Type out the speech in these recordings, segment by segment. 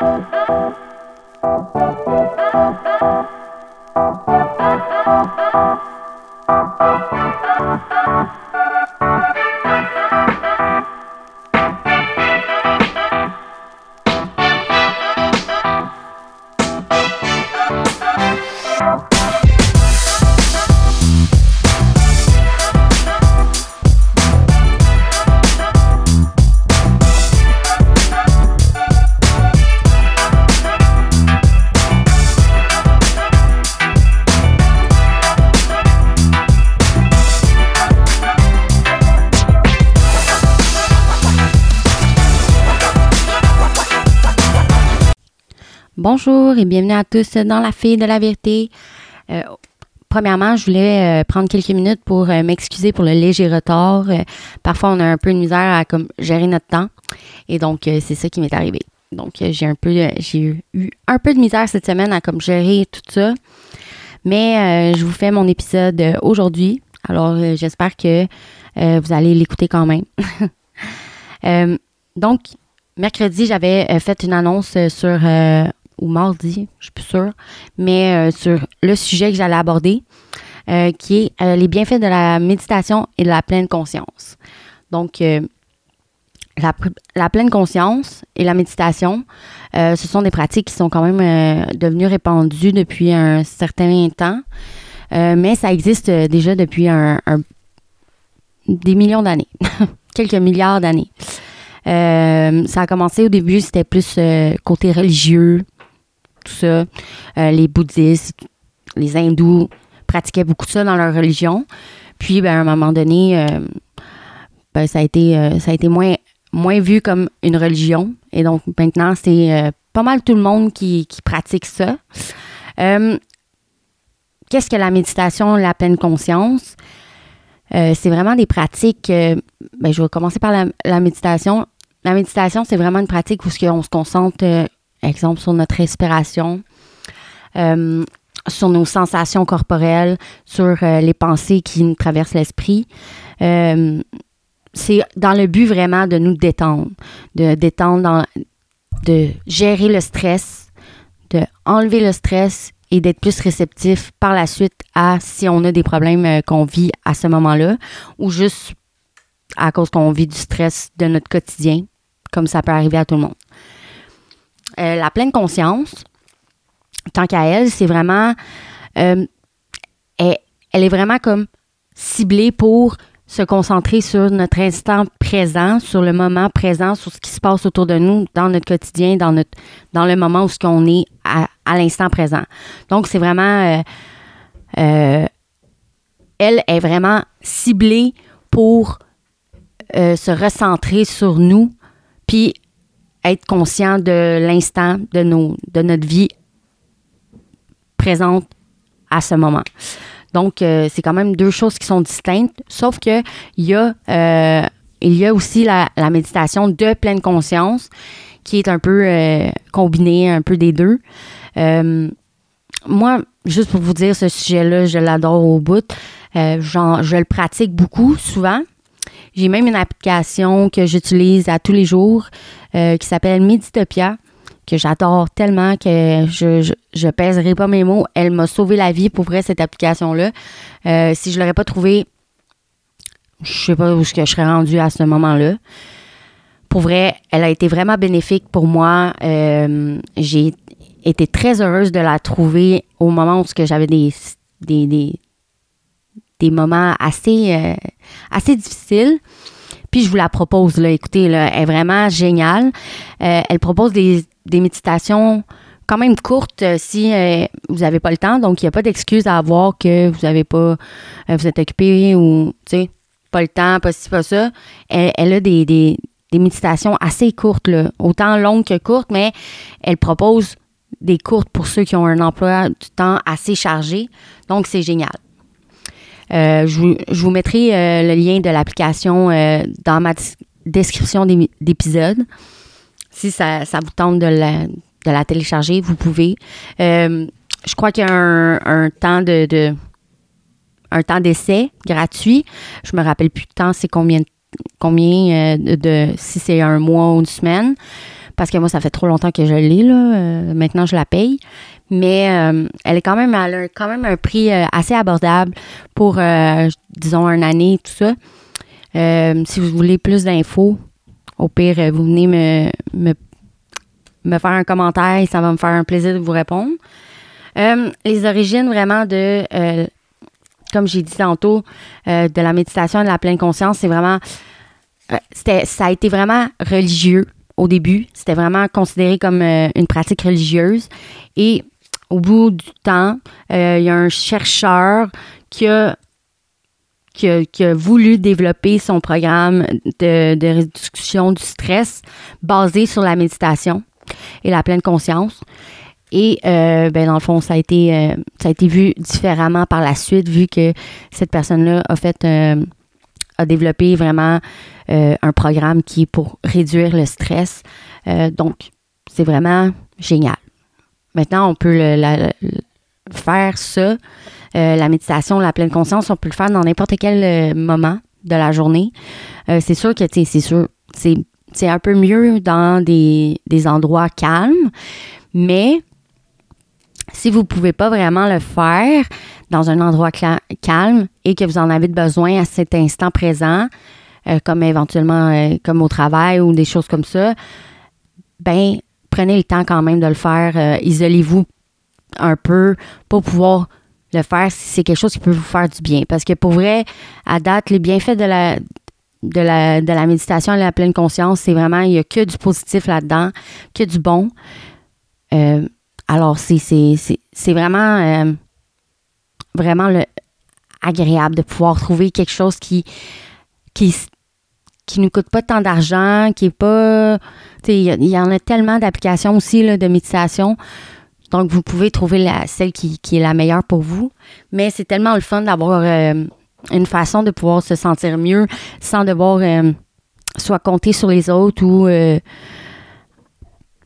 Thank you. Et bienvenue à tous dans la fille de la vérité. Euh, premièrement, je voulais euh, prendre quelques minutes pour euh, m'excuser pour le léger retard. parfois, on a un peu de misère à comme gérer notre temps et donc c'est ça qui m'est arrivé. Donc j'ai un peu j'ai eu un peu de misère cette semaine à comme gérer tout ça. Mais je vous fais mon épisode aujourd'hui. Alors j'espère que vous allez l'écouter quand même. donc mercredi, j'avais fait une annonce sur ou mardi, je suis plus sûre, mais euh, sur le sujet que j'allais aborder, euh, qui est euh, les bienfaits de la méditation et de la pleine conscience. Donc, la, pleine conscience et la méditation, ce sont des pratiques qui sont quand même devenues répandues depuis un certain temps, mais ça existe déjà depuis un, des millions d'années, quelques milliards d'années. ça a commencé au début, c'était plus côté religieux, tout ça. Euh, les bouddhistes, les hindous pratiquaient beaucoup de ça dans leur religion. Puis, ben, à un moment donné, euh, ben, ça a été, euh, ça a été moins, moins vu comme une religion. Et donc, maintenant, c'est pas mal tout le monde qui, pratique ça. Qu'est-ce que la méditation, la pleine conscience? c'est vraiment des pratiques. ben, je vais commencer par la, méditation. La méditation, c'est vraiment une pratique où on se concentre exemple sur notre respiration, euh, sur nos sensations corporelles, sur euh, les pensées qui nous traversent l'esprit. Euh, c'est dans le but vraiment de nous détendre, de détendre, de gérer le stress, de enlever le stress et d'être plus réceptif par la suite à si on a des problèmes qu'on vit à ce moment-là ou juste à cause qu'on vit du stress de notre quotidien, comme ça peut arriver à tout le monde. Euh, la pleine conscience, tant qu'à elle, c'est vraiment. Euh, elle, est vraiment comme ciblée pour se concentrer sur notre instant présent, sur le moment présent, sur ce qui se passe autour de nous dans notre quotidien, dans notre dans le moment où ce qu'on est à, l'instant présent. Donc c'est vraiment euh, elle est vraiment ciblée pour se recentrer sur nous, puis être conscient de l'instant de, de notre vie présente à ce moment. Donc, euh, c'est quand même deux choses qui sont distinctes, sauf que il y a, euh, il y a aussi la, méditation de pleine conscience qui est un peu euh, combinée, un peu des deux. moi, juste pour vous dire, ce sujet-là, je l'adore au bout. je le pratique beaucoup, souvent. J'ai même une application que j'utilise à tous les jours euh, qui s'appelle Meditopia, que j'adore tellement que je, je, pèserai pas mes mots. Elle m'a sauvé la vie pour vrai, cette application-là. Euh, si je l'aurais pas trouvée, je sais pas où je serais rendue à ce moment-là. Pour vrai, elle a été vraiment bénéfique pour moi. Euh, j'ai été très heureuse de la trouver au moment où j'avais des, des moments assez, euh, assez difficiles. Puis je vous la propose, là. Écoutez, là, elle est vraiment géniale. Euh, elle propose des, des, méditations quand même courtes euh, si vous n'avez pas le temps. Donc, il n'y a pas d'excuse à avoir que vous n'avez pas, vous êtes occupé ou, tu sais, pas le temps, pas ci, pas ça. Elle, elle a des, des, des, méditations assez courtes, là. Autant longues que courtes, mais elle propose des courtes pour ceux qui ont un emploi du temps assez chargé. Donc, c'est génial. Euh, je, vous, mettrai euh, le lien de l'application euh, dans ma description d'épisode. Si ça, vous tente de la, télécharger, vous pouvez. je crois qu'il y a un, temps de, un temps d'essai gratuit. Je me rappelle plus de temps, c'est combien combien de, si c'est un mois ou une semaine. parce que moi, ça fait trop longtemps que je l'ai, maintenant, je la paye. Mais elle est quand même, elle a quand même un prix assez abordable pour, disons, une année, tout ça. si vous voulez plus d'infos, au pire, vous venez me, me, me, faire un commentaire et ça va me faire un plaisir de vous répondre. les origines vraiment de comme j'ai dit tantôt, euh, de la méditation et de la pleine conscience, c'est vraiment. Euh, c'était, ça a été vraiment religieux au début. C'était vraiment considéré comme euh, une pratique religieuse. Et au bout du temps, il y a un chercheur qui a, qui a, voulu développer son programme de, de réduction du stress basé sur la méditation et la pleine conscience. Et euh, ben dans le fond, ça a été euh, ça a été vu différemment par la suite, vu que cette personne-là a fait euh, a développé vraiment un programme qui est pour réduire le stress. donc, c'est vraiment génial. Maintenant, on peut faire ça, la méditation, la pleine conscience, on peut le faire dans n'importe quel moment de la journée. c'est sûr que c'est sûr, c'est un peu mieux dans des, des endroits calmes, mais si vous ne pouvez pas vraiment le faire dans un endroit calme et que vous en avez besoin à cet instant présent, euh, comme éventuellement euh, comme au travail ou des choses comme ça, ben prenez le temps quand même de le faire. Euh, isolez-vous un peu pour pouvoir le faire si c'est quelque chose qui peut vous faire du bien. Parce que pour vrai, à date, les bienfaits de la de la, de la méditation et de la pleine conscience, c'est vraiment, il n'y a que du positif là-dedans, que du bon. Alors, c'est vraiment, euh, vraiment le, agréable de pouvoir trouver quelque chose qui, qui, qui ne coûte pas tant d'argent, qui est pas. Il y, en a tellement d'applications aussi de méditation. Donc, vous pouvez trouver celle qui, est la meilleure pour vous. Mais c'est tellement le fun d'avoir euh, une façon de pouvoir se sentir mieux sans devoir euh, soit compter sur les autres ou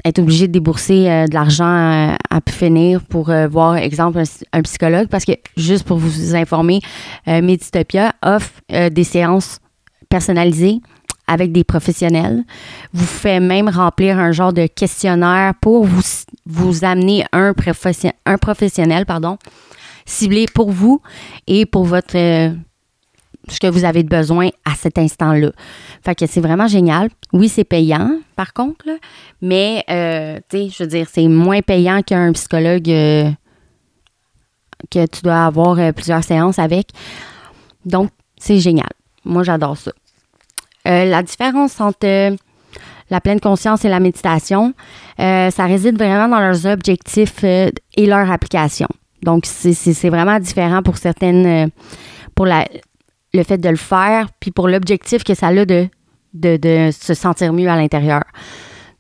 être obligé de débourser euh, de l'argent euh, à, pu finir pour euh, voir, exemple, un, psychologue. Parce que, juste pour vous informer, Meditopia offre des séances personnalisées avec des professionnels. Vous fait même remplir un genre de questionnaire pour vous, vous amener un, un professionnel pardon, ciblé pour vous et pour votre ce que vous avez besoin à cet instant-là. Fait que c'est vraiment génial. Oui, c'est payant, par contre, mais, euh, tu sais, je veux dire, c'est moins payant qu'un psychologue euh, que tu dois avoir euh, plusieurs séances avec. Donc, c'est génial. Moi, j'adore ça. La différence entre la pleine conscience et la méditation, ça réside vraiment dans leurs objectifs et leur application. Donc, c'est vraiment différent pour certaines, pour la, le fait de le faire, puis pour l'objectif que ça a de, se sentir mieux à l'intérieur.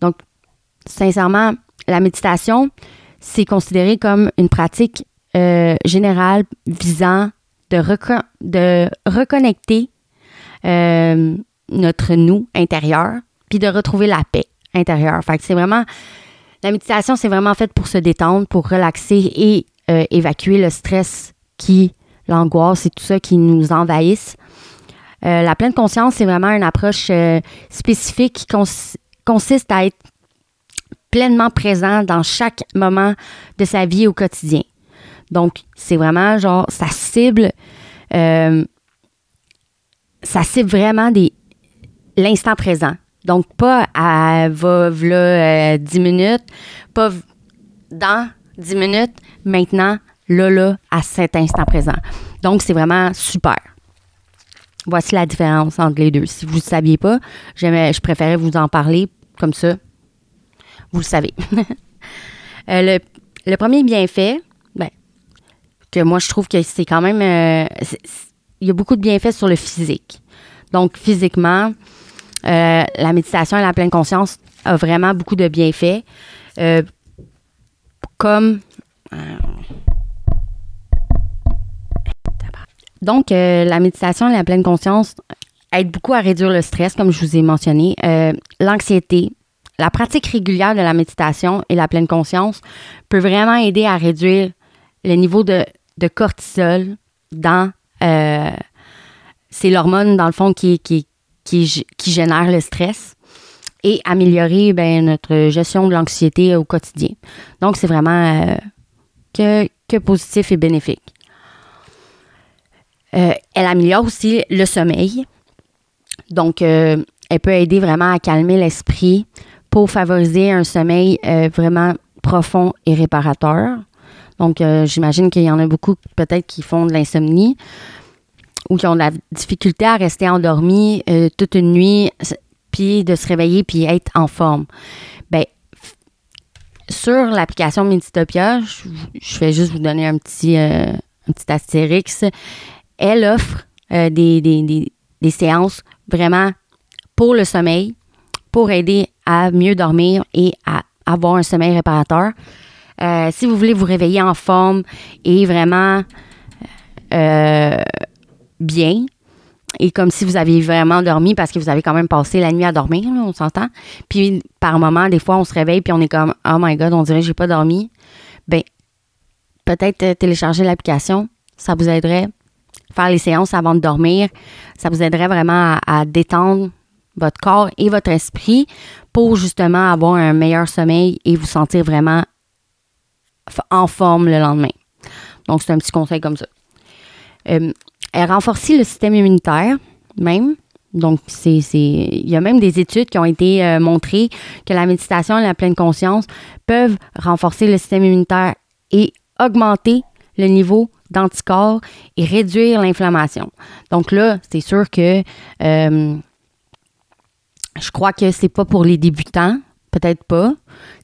Donc, sincèrement, la méditation, c'est considéré comme une pratique euh, générale visant de, de reconnecter euh, notre nous intérieur, puis de retrouver la paix intérieure. Fait c'est vraiment, la méditation, c'est vraiment fait pour se détendre, pour relaxer et euh, évacuer le stress qui l'angoisse et tout ça qui nous envahissent. Euh, la pleine conscience, c'est vraiment une approche euh, spécifique qui consiste à être pleinement présent dans chaque moment de sa vie au quotidien. Donc, c'est vraiment genre, ça cible, ça cible vraiment des, l'instant présent. Donc, pas à va, là, 10 minutes, pas dans 10 minutes, maintenant, là, là, à cet instant présent. Donc, c'est vraiment super. Voici la différence entre les deux. Si vous ne saviez pas, je préférais vous en parler comme ça. Vous le savez. Euh, le, premier bienfait, ben, que moi je trouve que c'est quand même. Euh, il y a beaucoup de bienfaits sur le physique. Donc, physiquement, euh, la méditation et la pleine conscience a vraiment beaucoup de bienfaits. comme Donc, euh, la méditation et la pleine conscience aident beaucoup à réduire le stress, comme je vous ai mentionné, euh, l'anxiété. La pratique régulière de la méditation et la pleine conscience peut vraiment aider à réduire le niveau de, cortisol dans... Euh, c'est l'hormone, dans le fond, qui, qui, qui, qui génère le stress. et améliorer ben, notre gestion de l'anxiété au quotidien. Donc, c'est vraiment euh, que, que, positif et bénéfique. Euh, elle améliore aussi le sommeil. Donc, euh, elle peut aider vraiment à calmer l'esprit pour favoriser un sommeil vraiment profond et réparateur. Donc, j'imagine qu'il y en a beaucoup peut-être qui font de l'insomnie ou qui ont de la difficulté à rester endormis toute une nuit puis de se réveiller puis être en forme. Ben sur l'application Meditopia, je, vais juste vous donner un petit euh, un petit astérix. Elle offre euh, des, des, des, séances vraiment pour le sommeil, pour aider à mieux dormir et à avoir un sommeil réparateur. Euh, si vous voulez vous réveiller en forme et vraiment bien, et comme si vous aviez vraiment dormi parce que vous avez quand même passé la nuit à dormir, on s'entend. Puis par moment, des fois, on se réveille puis on est comme Oh my God, on dirait j'ai pas dormi. Ben, peut-être euh, télécharger l'application, ça vous aiderait. Faire les séances avant de dormir, ça vous aiderait vraiment à, détendre votre corps et votre esprit pour justement avoir un meilleur sommeil et vous sentir vraiment en forme le lendemain. Donc, c'est un petit conseil comme ça. Euh, elle renforce le système immunitaire, même. Donc, c'est, il y a même des études qui ont été euh, montrées que la méditation et la pleine conscience peuvent renforcer le système immunitaire et augmenter le niveau d'anticorps et réduire l'inflammation. Donc là, c'est sûr que euh, je crois que c'est pas pour les débutants, peut-être pas.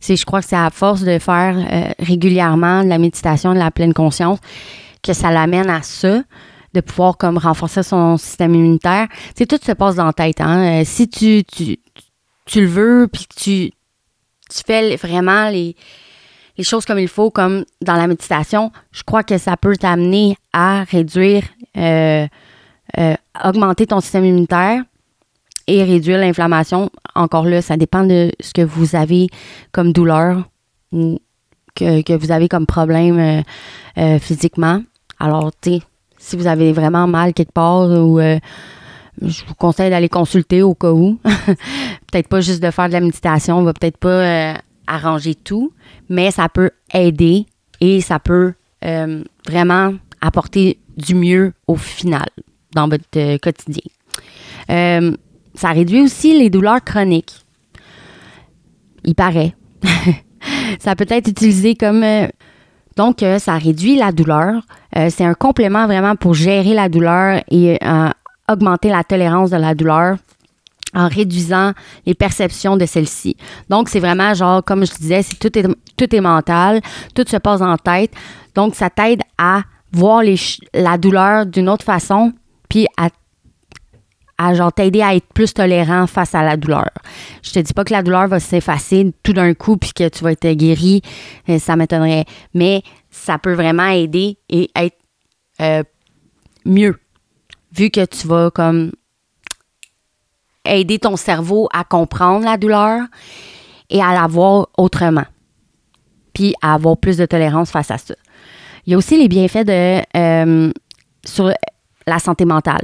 C'est, je crois que c'est à force de faire euh, régulièrement de la méditation, de la pleine conscience, que ça l'amène à ça de pouvoir comme renforcer son système immunitaire. C'est tout se passe dans la tête. Hein? Euh, si tu, tu, tu le veux, puis que tu, tu fais vraiment les, les choses comme il faut, comme dans la méditation, je crois que ça peut t'amener à réduire, euh, euh, augmenter ton système immunitaire et réduire l'inflammation. Encore là, ça dépend de ce que vous avez comme douleur ou que, que vous avez comme problème physiquement. Alors, tu sais, si vous avez vraiment mal quelque part ou euh, je vous conseille d'aller consulter au cas où. peut-être pas juste de faire de la méditation, on va peut-être pas euh, arranger tout, mais ça peut aider et ça peut euh, vraiment apporter du mieux au final dans votre quotidien. ça réduit aussi les douleurs chroniques. Il paraît. ça peut être utilisé comme donc, ça réduit la douleur. Euh, c'est un complément vraiment pour gérer la douleur et euh, augmenter la tolérance de la douleur en réduisant les perceptions de celle-ci. Donc, c'est vraiment genre, comme je disais, c'est tout est, tout est mental, tout se passe en tête. Donc, ça t'aide à voir la douleur d'une autre façon, puis à à genre t'aider à être plus tolérant face à la douleur. Je te dis pas que la douleur va s'effacer tout d'un coup puis que tu vas être guéri, euh, ça m'étonnerait, mais ça peut vraiment aider et être euh, mieux vu que tu vas comme aider ton cerveau à comprendre la douleur et à la voir autrement, puis à avoir plus de tolérance face à ça. Il y a aussi les bienfaits de euh, sur la santé mentale.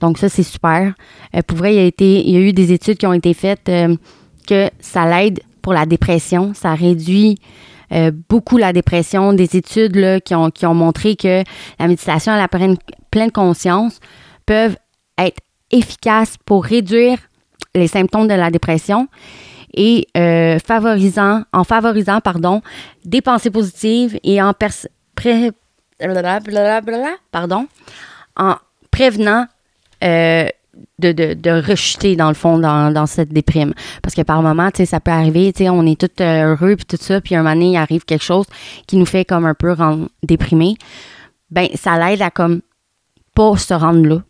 Donc ça, c'est super. Euh, pour vrai, il y, a été, il y a eu des études qui ont été faites que ça l'aide pour la dépression. Ça réduit euh, beaucoup la dépression. Des études là, qui, ont, qui ont montré que la méditation à la pleine, pleine conscience peuvent être efficaces pour réduire les symptômes de la dépression et favorisant, en favorisant pardon, des pensées positives et en pardon, en prévenant euh, de, de, rejeter dans le fond dans, cette déprime. Parce que par moment, tu sais, ça peut arriver, on est tout euh, heureux puis tout ça, puis un moment donné, il arrive quelque chose qui nous fait comme un peu rendre déprimé. Ben, ça l'aide à comme pas se rendre là.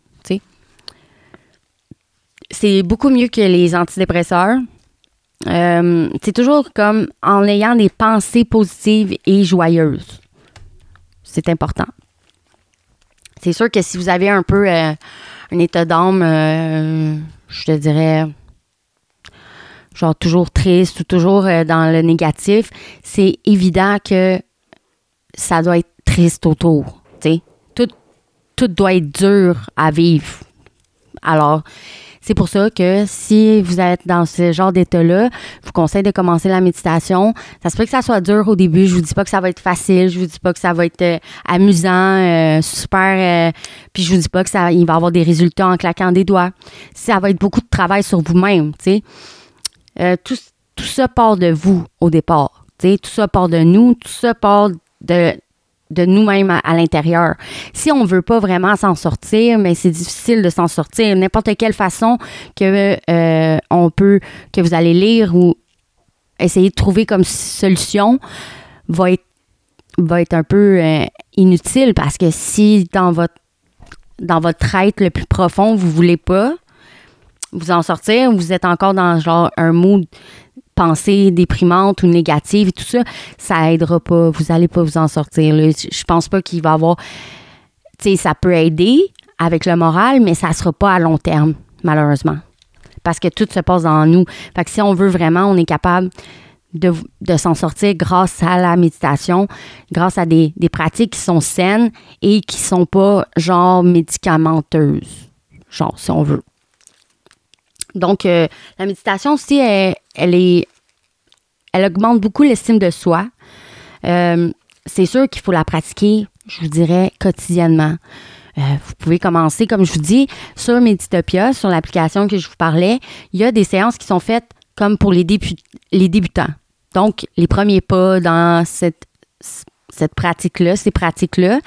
C'est beaucoup mieux que les antidépresseurs. Euh, c'est toujours comme en ayant des pensées positives et joyeuses. C'est important. C'est sûr que si vous avez un peu un état d'âme, euh, je te dirais, genre toujours triste ou toujours euh, dans le négatif, c'est évident que ça doit être triste autour. Tout, tout doit être dur à vivre. Alors, C'est pour ça que si vous êtes dans ce genre d'état-là, je vous conseille de commencer la méditation. Ça se peut que ça soit dur au début. Je vous dis pas que ça va être facile. Je vous dis pas que ça va être euh, amusant, euh, super. Euh, puis je vous dis pas que ça, il va avoir des résultats en claquant des doigts. Ça va être beaucoup de travail sur vous-même. Tu sais, tout, tout ça part de vous au départ. Tu sais, tout ça part de nous. Tout ça part de de nous-mêmes à, l'intérieur. Si on veut pas vraiment s'en sortir, mais c'est difficile de s'en sortir. N'importe quelle façon que euh, vous allez lire ou essayer de trouver comme solution va être va être un peu euh, inutile parce que si dans votre dans votre être le plus profond vous voulez pas vous en sortir, vous êtes encore dans genre un mood pensées déprimantes ou négatives et tout ça, ça aidera pas. Vous allez pas vous en sortir. Je pense pas qu'il va y avoir. Tu sais, ça peut aider avec le moral, mais ça sera pas à long terme, malheureusement. Parce que tout se passe dans nous. Fait que si on veut vraiment, on est capable de, s'en sortir grâce à la méditation, grâce à des, pratiques qui sont saines et qui sont pas genre médicamenteuses. Genre, si on veut. Donc, euh, la méditation aussi, elle, est, elle augmente beaucoup l'estime de soi. Euh, c'est sûr qu'il faut la pratiquer, je vous dirais, quotidiennement. Euh, vous pouvez commencer, comme je vous dis, sur Meditopia, sur l'application que je vous parlais. Il y a des séances qui sont faites comme pour les, les débutants. Donc, les premiers pas dans cette, cette pratique-là, ces pratiques-là.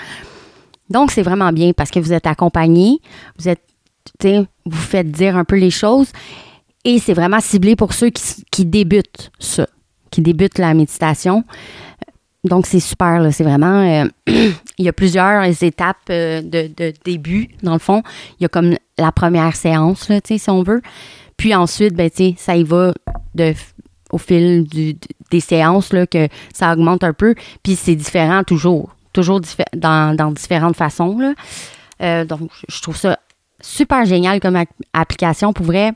Donc, c'est vraiment bien parce que vous êtes accompagné, vous êtes vous faites dire un peu les choses. Et c'est vraiment ciblé pour ceux qui, débutent ça, qui débutent la méditation. Donc, c'est super, c'est vraiment... Euh, il y a plusieurs étapes euh, de, début, dans le fond. Il y a comme la première séance, là, si on veut. Puis ensuite, ben, ça y va de, au fil des séances, là, que ça augmente un peu. Puis c'est différent toujours, toujours dans, différentes façons. Là. Euh, donc, je trouve ça super génial comme application. Pour vrai,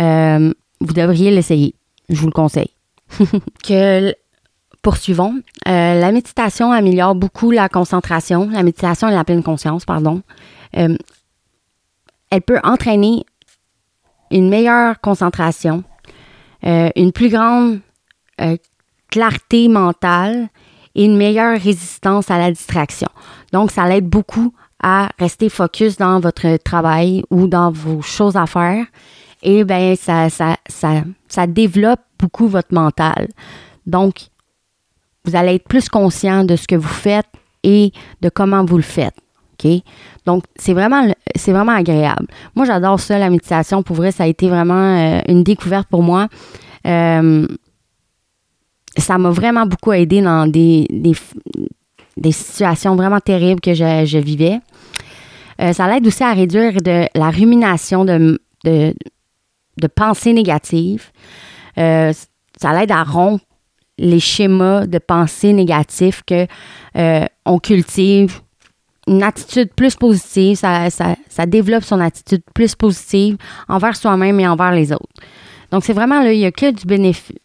euh, vous devriez l'essayer. Je vous le conseille. que poursuivons. Euh, la méditation améliore beaucoup la concentration. La méditation et la pleine conscience, pardon. Euh, elle peut entraîner une meilleure concentration, une plus grande clarté mentale et une meilleure résistance à la distraction. Donc, ça l'aide beaucoup à rester focus dans votre travail ou dans vos choses à faire. Et bien, ça, ça, ça, développe beaucoup votre mental. Donc, vous allez être plus conscient de ce que vous faites et de comment vous le faites. OK? Donc, c'est vraiment, agréable. Moi, j'adore ça, la méditation. Pour vrai, ça a été vraiment euh, une découverte pour moi. Euh, ça m'a vraiment beaucoup aidé dans des, situations vraiment terribles que je, vivais. Euh, ça l'aide aussi à réduire de la rumination de, de pensées négatives. Euh, ça l'aide à rompre les schémas de pensées négatives que euh, on cultive une attitude plus positive, ça, développe son attitude plus positive envers soi-même et envers les autres. Donc, c'est vraiment là, il n'y a que du bénéfice,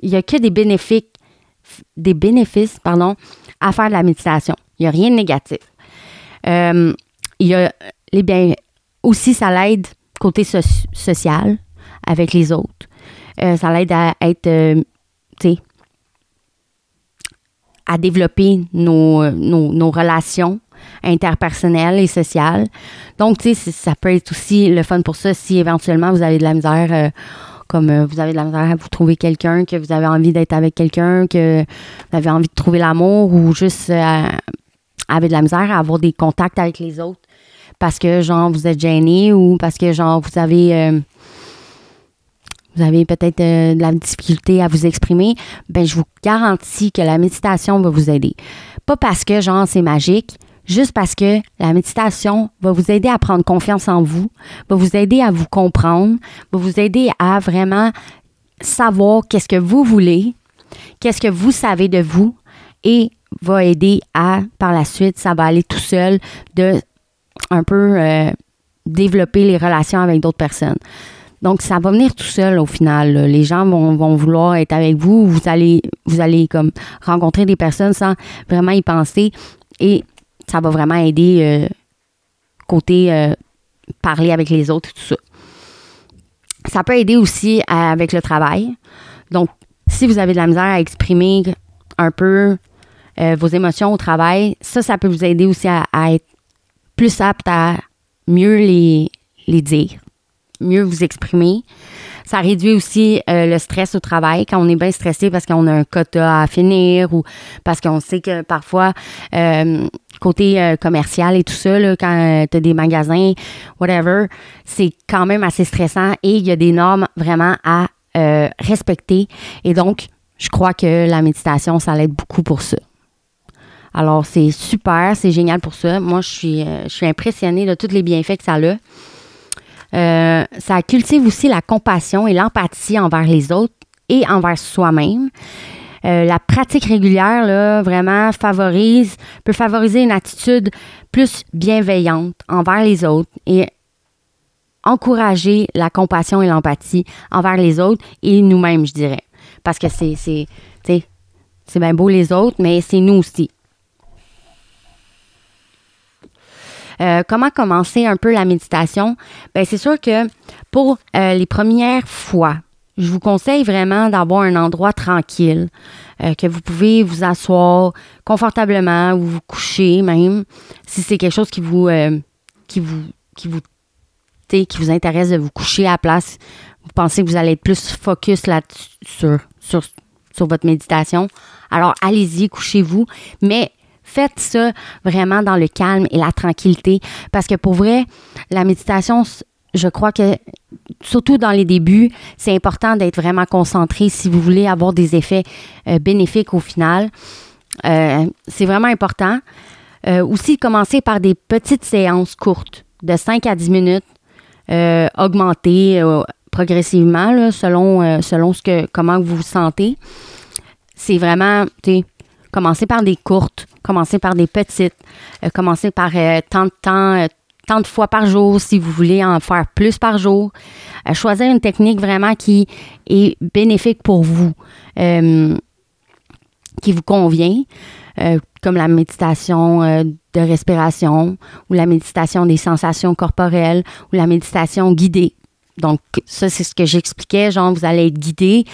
il a que des bénéfices, des bénéfices, pardon, à faire de la méditation. Il n'y a rien de négatif. Euh, il y a les biens aussi, ça l'aide côté social avec les autres. Euh, ça l'aide à être, euh, tu sais, à développer nos, nos, relations interpersonnelles et sociales. Donc, tu sais, ça peut être aussi le fun pour ça si éventuellement vous avez de la misère comme euh, vous avez de la misère à vous trouver quelqu'un, que vous avez envie d'être avec quelqu'un, que vous avez envie de trouver l'amour ou juste avez de la misère à avoir des contacts avec les autres parce que genre vous êtes gêné ou parce que genre vous avez euh, vous avez peut-être de la difficulté à vous exprimer, ben je vous garantis que la méditation va vous aider. Pas parce que genre c'est magique, juste parce que la méditation va vous aider à prendre confiance en vous, va vous aider à vous comprendre, va vous aider à vraiment savoir qu'est-ce que vous voulez, qu'est-ce que vous savez de vous et va aider à, par la suite, ça va aller tout seul de un peu euh, développer les relations avec d'autres personnes. Donc, ça va venir tout seul au final. Les gens vont, vouloir être avec vous. Vous allez, rencontrer des personnes sans vraiment y penser. Et ça va vraiment aider euh, côté euh, parler avec les autres et tout ça. Ça peut aider aussi avec le travail. Donc, si vous avez de la misère à exprimer un peu vos émotions au travail, ça, ça peut vous aider aussi à, être plus apte à mieux les, les dire, mieux vous exprimer. Ça réduit aussi euh, le stress au travail quand on est bien stressé parce qu'on a un quota à finir ou parce qu'on sait que parfois, euh, côté commercial et tout ça, là, quand tu as des magasins, whatever, c'est quand même assez stressant et il y a des normes vraiment à respecter. Et donc, je crois que la méditation, ça l'aide beaucoup pour ça. Alors, c'est super, c'est génial pour ça. Moi, je suis, euh, je suis impressionnée de tous les bienfaits que ça a. Euh, ça cultive aussi la compassion et l'empathie envers les autres et envers soi-même. Euh, la pratique régulière, là, vraiment favorise, peut favoriser une attitude plus bienveillante envers les autres et encourager la compassion et l'empathie envers les autres et nous-mêmes, je dirais. Parce que c'est, c'est, c'est bien beau les autres, mais c'est nous aussi. Euh, comment commencer un peu la méditation? Ben, c'est sûr que pour euh, les premières fois, je vous conseille vraiment d'avoir un endroit tranquille, euh, que vous pouvez vous asseoir confortablement ou vous coucher même, si c'est quelque chose qui vous, intéresse de vous coucher à la place. Vous pensez que vous allez être plus focus là sur, sur, sur votre méditation. Alors, allez-y, couchez-vous, mais faites ça vraiment dans le calme et la tranquillité parce que pour vrai, la méditation, je crois que surtout dans les débuts, c'est important d'être vraiment concentré si vous voulez avoir des effets euh, bénéfiques au final. Euh, c'est vraiment important. Euh, aussi, commencer par des petites séances courtes de 5 à 10 minutes, augmenter progressivement selon, selon ce que, comment vous vous sentez. C'est vraiment, commencer par des courtes, commencer par des petites, euh, commencer par euh, tant de temps, euh, tant de fois par jour si vous voulez en faire plus par jour. choisir une technique vraiment qui est bénéfique pour vous, qui vous convient, comme la méditation de respiration ou la méditation des sensations corporelles ou la méditation guidée. Donc, ça, c'est ce que j'expliquais. Genre, vous allez être guidé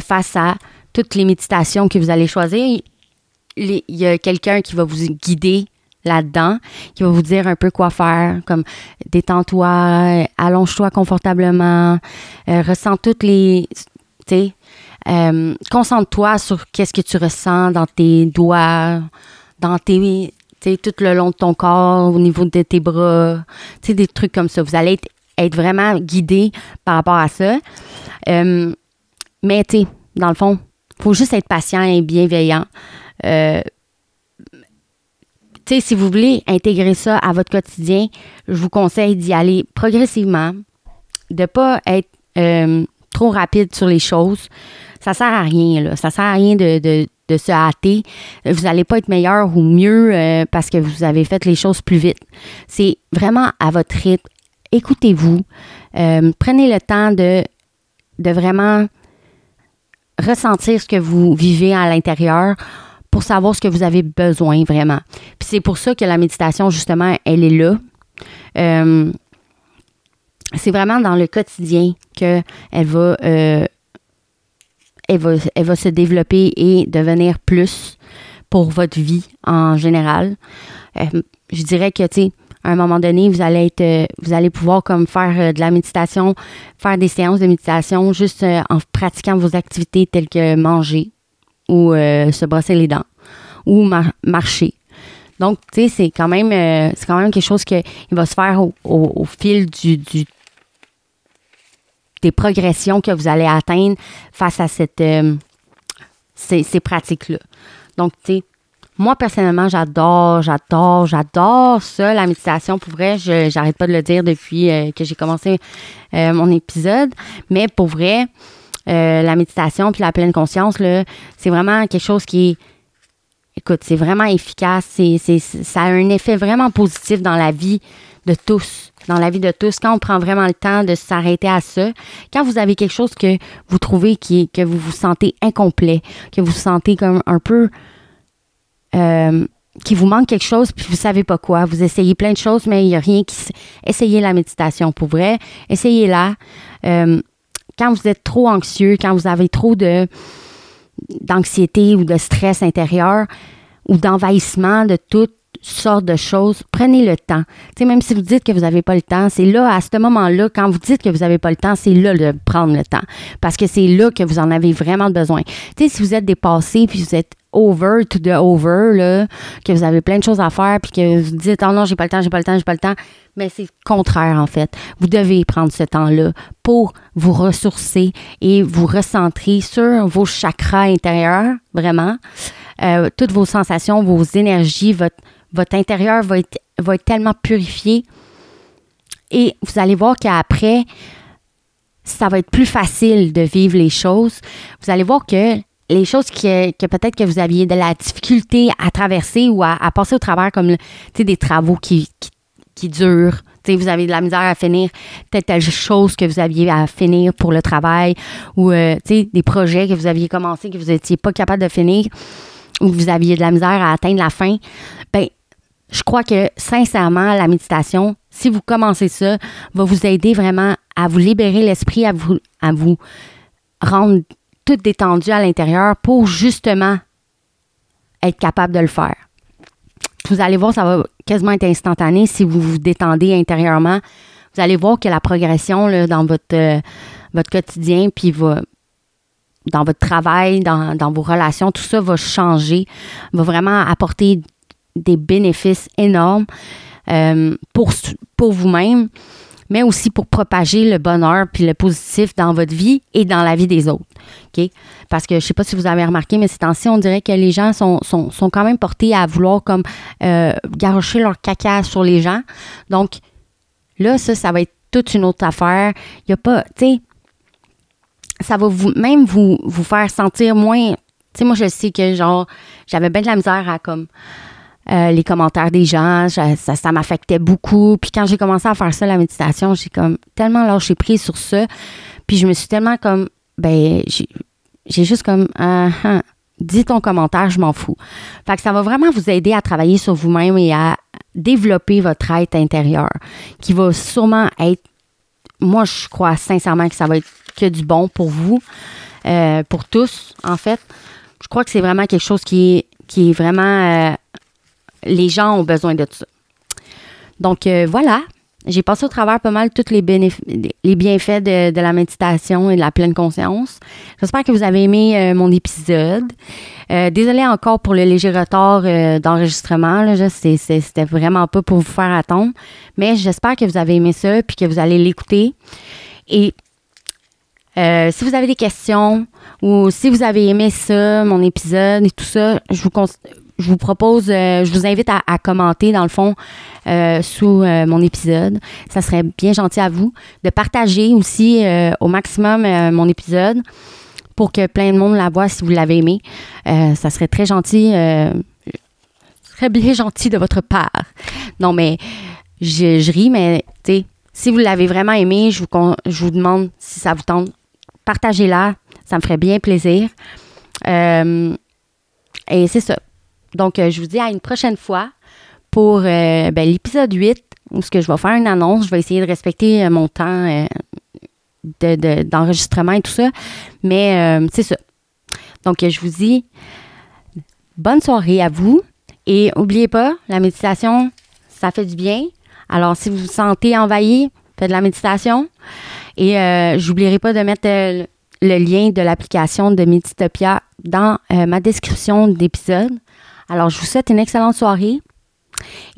face à toutes les méditations que vous allez choisir il y a quelqu'un qui va vous guider là-dedans, qui va vous dire un peu quoi faire, comme détends-toi, allonge-toi confortablement, euh, ressens toutes les, tu sais, euh, concentre-toi sur qu'est-ce que tu ressens dans tes doigts, dans tes, tu tout le long de ton corps, au niveau de tes bras, tu sais, des trucs comme ça. Vous allez être, vraiment guidé par rapport à ça. Euh, mais, tu dans le fond, faut juste être patient et bienveillant. Euh, si vous voulez intégrer ça à votre quotidien, je vous conseille d'y aller progressivement, de ne pas être euh, trop rapide sur les choses. Ça sert à rien, là. Ça sert à rien de, se hâter. Vous n'allez pas être meilleur ou mieux euh, parce que vous avez fait les choses plus vite. C'est vraiment à votre rythme. Écoutez-vous. prenez le temps de vraiment ressentir ce que vous vivez à l'intérieur pour savoir ce que vous avez besoin vraiment. Puis c'est pour ça que la méditation, justement, elle est là. Euh, c'est vraiment dans le quotidien qu'elle va, euh, elle va, elle va se développer et devenir plus pour votre vie en général. Euh, je dirais que, tu sais, à un moment donné, vous allez être, vous allez pouvoir comme faire de la méditation, faire des séances de méditation juste en pratiquant vos activités telles que manger, ou euh, se brosser les dents ou marcher. Donc, tu sais, c'est quand même euh, c'est quand même quelque chose qui va se faire au, fil du, des progressions que vous allez atteindre face à cette euh, ces, pratiques-là. Donc, tu sais, moi, personnellement, j'adore, j'adore, j'adore ça, la méditation. Pour vrai, je j'arrête pas de le dire depuis que j'ai commencé mon épisode. Mais pour vrai, euh, la méditation puis la pleine conscience, c'est vraiment quelque chose qui est, écoute, c'est vraiment efficace. C'est, ça a un effet vraiment positif dans la vie de tous, dans la vie de tous. Quand on prend vraiment le temps de s'arrêter à ça, quand vous avez quelque chose que vous trouvez qui que vous vous sentez incomplet, que vous vous sentez comme un peu, euh, qui vous manque quelque chose puis vous savez pas quoi. Vous essayez plein de choses, mais il n'y a rien qui. Essayez la méditation pour vrai. Essayez-la. Euh, quand vous êtes trop anxieux, quand vous avez trop de d'anxiété ou de stress intérieur ou d'envahissement de toutes sortes de choses, prenez le temps. Tu sais, même si vous dites que vous n'avez pas le temps, c'est là, à ce moment-là, quand vous dites que vous n'avez pas le temps, c'est là de prendre le temps. Parce que c'est là que vous en avez vraiment besoin. Tu sais, si vous êtes dépassé puis vous êtes over to the over, là, que vous avez plein de choses à faire, puis que vous dites, oh non, j'ai pas le temps, j'ai pas le temps, j'ai pas le temps. Mais c'est contraire, en fait. Vous devez prendre ce temps-là pour vous ressourcer et vous recentrer sur vos chakras intérieurs, vraiment. Euh, toutes vos sensations, vos énergies, votre, votre intérieur va être, va être tellement purifié. Et vous allez voir qu'après, ça va être plus facile de vivre les choses. Vous allez voir que les choses que, peut-être que vous aviez de la difficulté à traverser ou à, passer au travers, comme des travaux qui, qui, durent. vous avez de la misère à finir telle, telle chose que vous aviez à finir pour le travail ou euh, des projets que vous aviez commencé que vous n'étiez pas capable de finir ou que vous aviez de la misère à atteindre la fin. Ben, je crois que sincèrement, la méditation, si vous commencez ça, va vous aider vraiment à vous libérer l'esprit, à vous, à vous rendre tout détendu à l'intérieur pour justement être capable de le faire. Vous allez voir, ça va quasiment être instantané si vous vous détendez intérieurement. Vous allez voir que la progression dans votre, euh, votre quotidien, puis dans votre travail, dans, dans, vos relations, tout ça va changer, va vraiment apporter des bénéfices énormes euh, pour, pour vous-même, mais aussi pour propager le bonheur puis le positif dans votre vie et dans la vie des autres. Parce que je ne sais pas si vous avez remarqué, mais ces temps-ci, on dirait que les gens sont, sont, sont quand même portés à vouloir comme euh, garocher leur caca sur les gens. Donc, là, ça, ça va être toute une autre affaire. Il n'y a pas, tu sais, ça va vous, même vous, vous faire sentir moins. Tu sais, moi, je sais que, genre, j'avais bien de la misère à, comme, euh, les commentaires des gens, ça, ça m'affectait beaucoup. Puis quand j'ai commencé à faire ça, la méditation, j'ai comme tellement lâché prise sur ça. Puis je me suis tellement comme, ben, j'ai juste comme, uh, dis ton commentaire, je m'en fous. Fait que ça va vraiment vous aider à travailler sur vous-même et à développer votre être intérieur, qui va sûrement être, moi je crois sincèrement que ça va être que du bon pour vous, euh, pour tous en fait. Je crois que c'est vraiment quelque chose qui est, vraiment euh, les gens ont besoin de ça. Donc euh, voilà, j'ai passé au travers pas mal tous les, bienfaits de, la méditation et de la pleine conscience. J'espère que vous avez aimé euh, mon épisode. Euh, désolée encore pour le léger retard d'enregistrement. C'était vraiment pas pour vous faire attendre. Mais j'espère que vous avez aimé ça puis que vous allez l'écouter. Et si vous avez des questions ou si vous avez aimé ça, mon épisode et tout ça, je vous, je vous propose, euh, je vous invite à, commenter dans le fond euh, sous euh, mon épisode. Ça serait bien gentil à vous de partager aussi au maximum mon épisode pour que plein de monde la voit si vous l'avez aimé. ça serait très gentil, très bien gentil de votre part. Non, mais je, ris, mais tu sais, si vous l'avez vraiment aimé, je vous, je vous demande si ça vous tente, partagez-la. Ça me ferait bien plaisir. et c'est ça. Donc, euh, je vous dis à une prochaine fois pour euh, ben, l'épisode 8, où que je vais faire une annonce. Je vais essayer de respecter euh, mon temps d'enregistrement et tout ça. Mais c'est ça. Donc, je vous dis bonne soirée à vous. Et n'oubliez pas, la méditation, ça fait du bien. Alors, si vous vous sentez envahi, faites de la méditation. Et je n'oublierai pas de mettre le lien de l'application de Meditopia dans ma description d'épisode. Alors, je vous souhaite une excellente soirée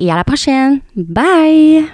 et à la prochaine. Bye!